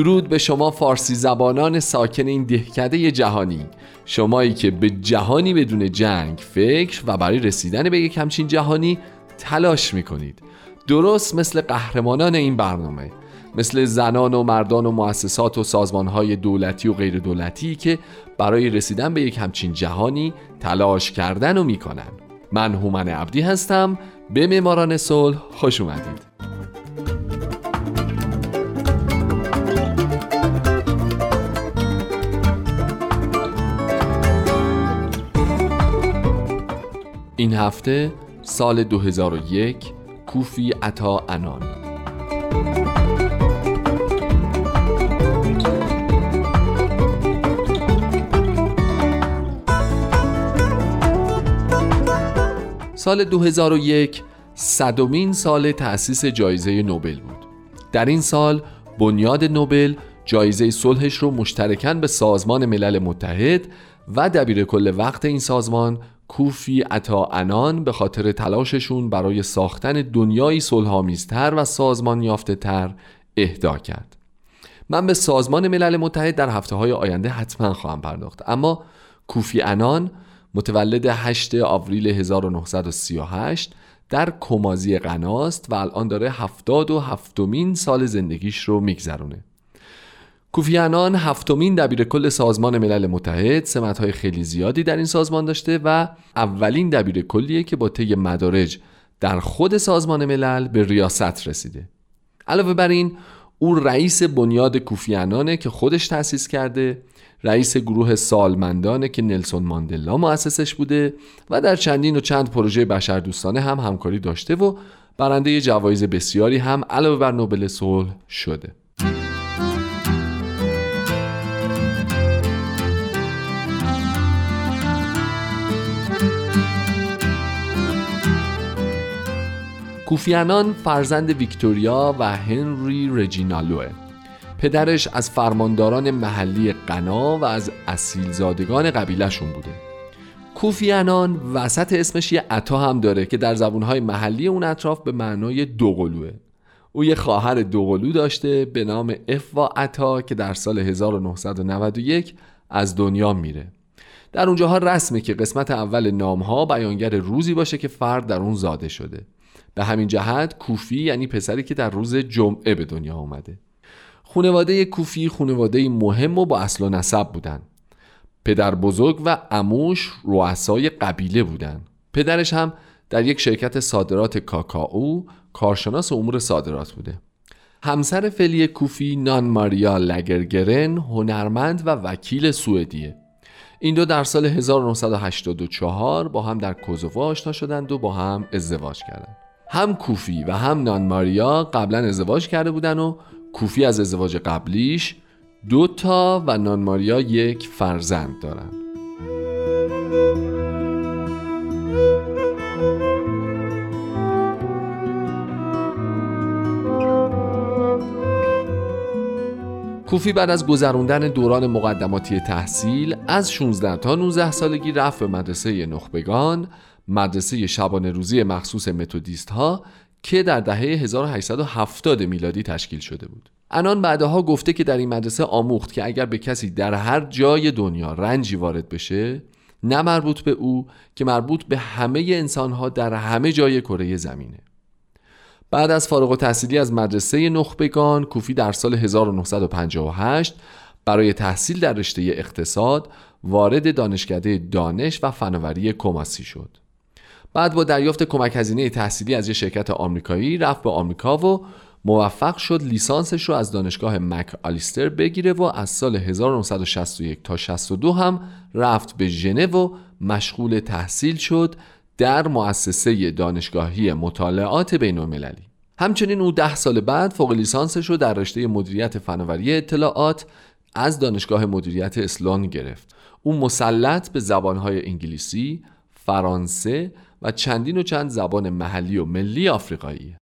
درود به شما فارسی زبانان ساکن این دهکده جهانی. شمایی که به جهانی بدون جنگ فکر و برای رسیدن به یک همچین جهانی تلاش می‌کنید. درست مثل قهرمانان این برنامه مثل زنان و مردان و مؤسسات و سازمانهای دولتی و غیر دولتی که برای رسیدن به یک همچین جهانی تلاش کردن و می‌کنن. من هومن عبدی هستم. به معماران صلح خوش اومدید. هفته سال 2001 کوفی عطا انان. سال 2001 صدومین سال تأسیس جایزه نوبل بود. در این سال بنیاد نوبل جایزه صلحش رو مشترکاً به سازمان ملل متحد و دبیر کل وقت این سازمان کوفی عطا انان به خاطر تلاششون برای ساختن دنیایی صلحآمیزتر و سازمان یافته تر اهدا کرد. من به سازمان ملل متحد در هفته های آینده حتما خواهم پرداخت. اما کوفی انان متولد 8 آوریل 1938 در کمازی غناست و الان داره هفتاد و هفتمین سال زندگیش رو میگذرونه. کوفی انان هفتمین دبیر کل سازمان ملل متحد سمت خیلی زیادی در این سازمان داشته و اولین دبیر کلیه که با طی مدارج در خود سازمان ملل به ریاست رسیده. علاوه بر این او رئیس بنیاد کوفی که خودش تأسیس کرده رئیس گروه سالمندانه که نلسون ماندلا مؤسسش بوده و در چندین و چند پروژه بشردوستانه هم همکاری داشته و برنده جوایز بسیاری هم علاوه بر نوبل صلح شده. کوفیانان فرزند ویکتوریا و هنری رجینالوه. پدرش از فرمانداران محلی قنا و از اصیلزادگان قبیلهشون بوده. کوفیانان وسط اسمش یه عطا هم داره که در زبونهای محلی اون اطراف به معنای دوقلوه. او یه خواهر دوقلو داشته به نام افوا عطا که در سال 1991 از دنیا میره. در اونجاها رسمه که قسمت اول نامها بیانگر روزی باشه که فرد در اون زاده شده. به همین جهت کوفی یعنی پسری که در روز جمعه به دنیا آمده خانواده کوفی خانواده مهم و با اصل و نسب بودن. پدر بزرگ و اموش رؤسای قبیله بودن. پدرش هم در یک شرکت صادرات کاکائو کارشناس امور صادرات بوده. همسر فعلی کوفی نان ماریا لگرگرن هنرمند و وکیل سوئدیه. این دو در سال 1984 با هم در کوزوو آشنا شدند و با هم ازدواج کردند. هم کوفی و هم نان ماریا قبلا ازدواج کرده بودن و کوفی از ازدواج قبلیش دو تا و نان ماریا یک فرزند دارن. کوفی بعد از گذروندن دوران مقدماتی تحصیل از 16 تا 19 سالگی رفت به مدرسه نخبگان مدرسه شبانه روزی مخصوص متودیست ها که در دهه 1870 میلادی تشکیل شده بود. انان بعدها گفته که در این مدرسه آموخت که اگر به کسی در هر جای دنیا رنجی وارد بشه نه مربوط به او که مربوط به همه انسانها در همه جای کره زمینه. بعد از فارغ و تحصیلی از مدرسه نخبگان کوفی در سال 1958 برای تحصیل در رشته اقتصاد وارد دانشکده دانش و فناوری کماسی شد. بعد با دریافت کمک هزینه تحصیلی از یه شرکت آمریکایی رفت به آمریکا و موفق شد لیسانسش رو از دانشگاه مک آلیستر بگیره و از سال 1961 تا 62 هم رفت به ژنو و مشغول تحصیل شد در مؤسسه دانشگاهی مطالعات بین المللی همچنین او ده سال بعد فوق لیسانسش رو در رشته مدیریت فناوری اطلاعات از دانشگاه مدیریت اسلان گرفت. او مسلط به زبانهای انگلیسی، فرانسه و چندین و چند زبان محلی و ملی آفریقایی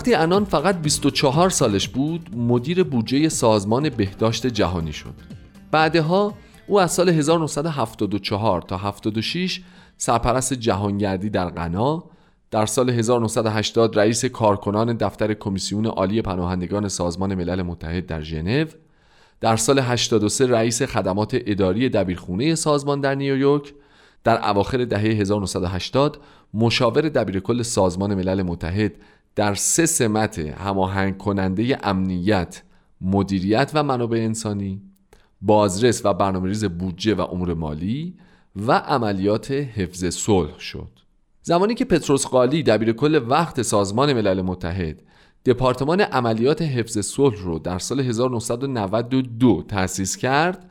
وقتی انان فقط 24 سالش بود مدیر بودجه سازمان بهداشت جهانی شد. بعدها او از سال 1974 تا 76 سرپرست جهانگردی در غنا در سال 1980 رئیس کارکنان دفتر کمیسیون عالی پناهندگان سازمان ملل متحد در ژنو در سال 83 رئیس خدمات اداری دبیرخونه سازمان در نیویورک در اواخر دهه 1980 مشاور دبیرکل سازمان ملل متحد در سه سمت هماهنگ کننده امنیت، مدیریت و منابع انسانی، بازرس و برنامه‌ریز بودجه و امور مالی و عملیات حفظ صلح شد. زمانی که پتروس قالی دبیر کل وقت سازمان ملل متحد دپارتمان عملیات حفظ صلح رو در سال 1992 تأسیس کرد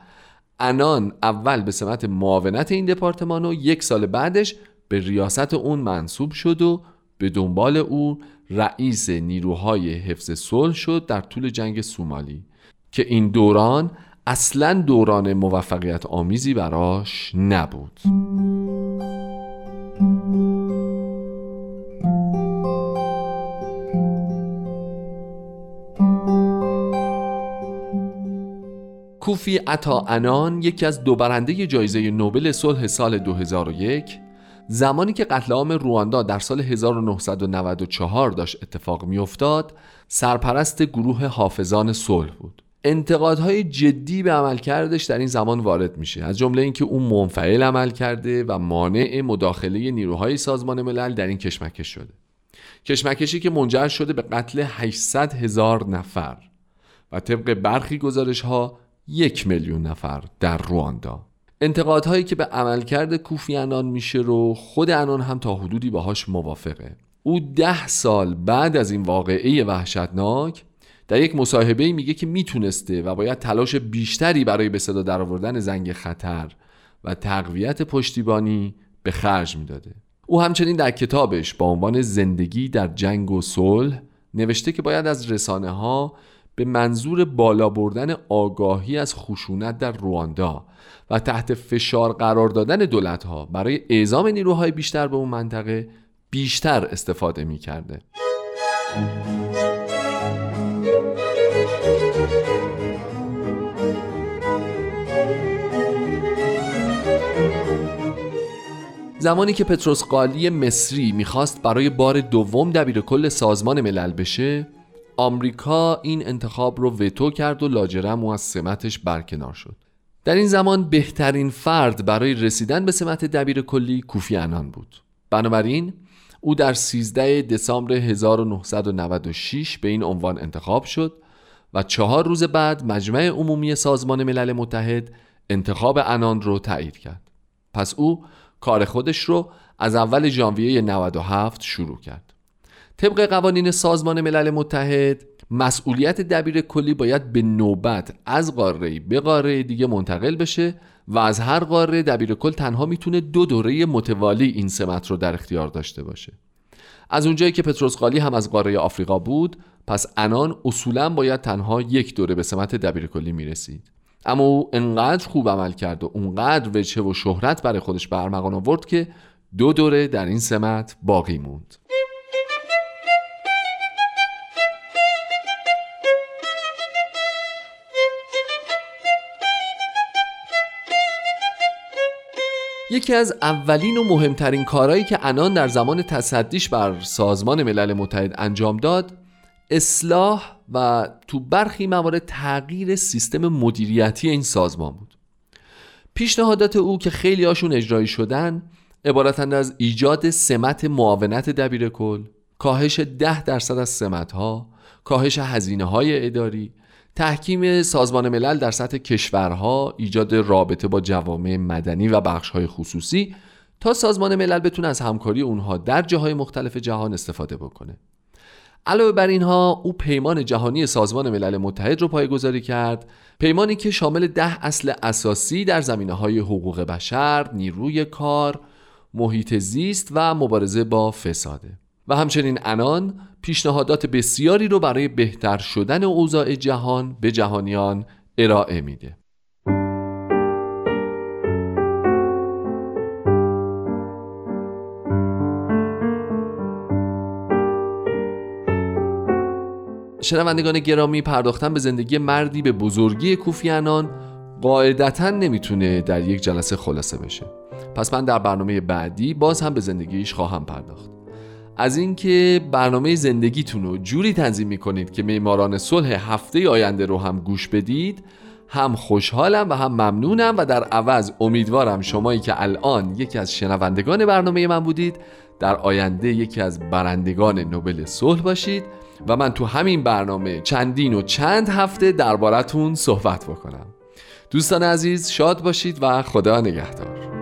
انان اول به سمت معاونت این دپارتمان و یک سال بعدش به ریاست اون منصوب شد و به دنبال او رئیس نیروهای حفظ صلح شد در طول جنگ سومالی که این دوران اصلا دوران موفقیت آمیزی براش نبود. کوفی عطا انان یکی از دو برنده جایزه نوبل صلح سال 2001 زمانی که قتل عام رواندا در سال 1994 داشت اتفاق میافتاد سرپرست گروه حافظان صلح بود. انتقادهای جدی به عملکردش در این زمان وارد میشه از جمله اینکه او منفعل عمل کرده و مانع مداخله نیروهای سازمان ملل در این کشمکش شده. کشمکشی که منجر شده به قتل 800 هزار نفر و طبق برخی گزارش ها یک میلیون نفر در رواندا. انتقادهایی که به عملکرد کوفی انان میشه رو خود انان هم تا حدودی باهاش موافقه. او ده سال بعد از این واقعه وحشتناک در یک مصاحبه میگه که می‌تونسته و باید تلاش بیشتری برای به صدا درآوردن زنگ خطر و تقویت پشتیبانی به خرج می‌داده. او همچنین در کتابش با عنوان زندگی در جنگ و صلح نوشته که باید از رسانه ها به منظور بالا بردن آگاهی از خشونت در رواندا و تحت فشار قرار دادن دولت ها برای اعزام نیروهای بیشتر به اون منطقه بیشتر استفاده می کرده. زمانی که پتروس قالی مصری می‌خواست برای بار دوم دبیر کل سازمان ملل بشه آمریکا این انتخاب رو وتو کرد و لاجرم و از سمتش برکنار شد. در این زمان بهترین فرد برای رسیدن به سمت دبیر کلی کوفی انان بود. بنابراین او در 13 دسامبر 1996 به این عنوان انتخاب شد و چهار روز بعد مجمع عمومی سازمان ملل متحد انتخاب انان رو تایید کرد. پس او کار خودش رو از اول ژانویه 97 شروع کرد. طبق قوانین سازمان ملل متحد مسئولیت دبیر کلی باید به نوبت از قاره به قاره دیگه منتقل بشه و از هر قاره دبیر کل تنها می‌تونه دو دوره متوالی این سمت رو در اختیار داشته باشه. از اونجایی که پتروس قالی هم از قاره آفریقا بود پس انان اصولا باید تنها یک دوره به سمت دبیر کلی می‌رسید. اما او انقدر خوب عمل کرد و اونقدر وجه و شهرت برای خودش به ارمغان آورد که دو دوره در این سمت باقی موند. یکی از اولین و مهمترین کارهایی که انان در زمان تصدیش بر سازمان ملل متحد انجام داد اصلاح و تو برخی موارد تغییر سیستم مدیریتی این سازمان بود. پیشنهادات او که خیلی هاشون اجرایی شدن عبارتند از ایجاد سمت معاونت دبیر کل کاهش ده درصد از سمت ها کاهش هزینه های اداری تحکیم سازمان ملل در سطح کشورها ایجاد رابطه با جوامع مدنی و بخشهای خصوصی تا سازمان ملل بتونه از همکاری اونها در جاهای مختلف جهان استفاده بکنه. علاوه بر اینها او پیمان جهانی سازمان ملل متحد رو پایگذاری کرد پیمانی که شامل ده اصل اساسی در زمینه های حقوق بشر، نیروی کار، محیط زیست و مبارزه با فساده. و همچنین انان پیشنهادات بسیاری رو برای بهتر شدن اوضاع جهان به جهانیان ارائه میده. شنوندگان گرامی پرداختن به زندگی مردی به بزرگی کوفیانان قاعدتا نمی‌تونه در یک جلسه خلاصه بشه. پس من در برنامه بعدی باز هم به زندگیش خواهم پرداخت. از اینکه برنامه زندگیتون رو جوری تنظیم می‌کنید که معماران صلح هفته آینده رو هم گوش بدید هم خوشحالم و هم ممنونم و در عوض امیدوارم شمایی که الان یکی از شنوندگان برنامه من بودید در آینده یکی از برندگان نوبل صلح باشید و من تو همین برنامه چندین و چند هفته دربارتون صحبت بکنم. دوستان عزیز شاد باشید و خدا نگهدار.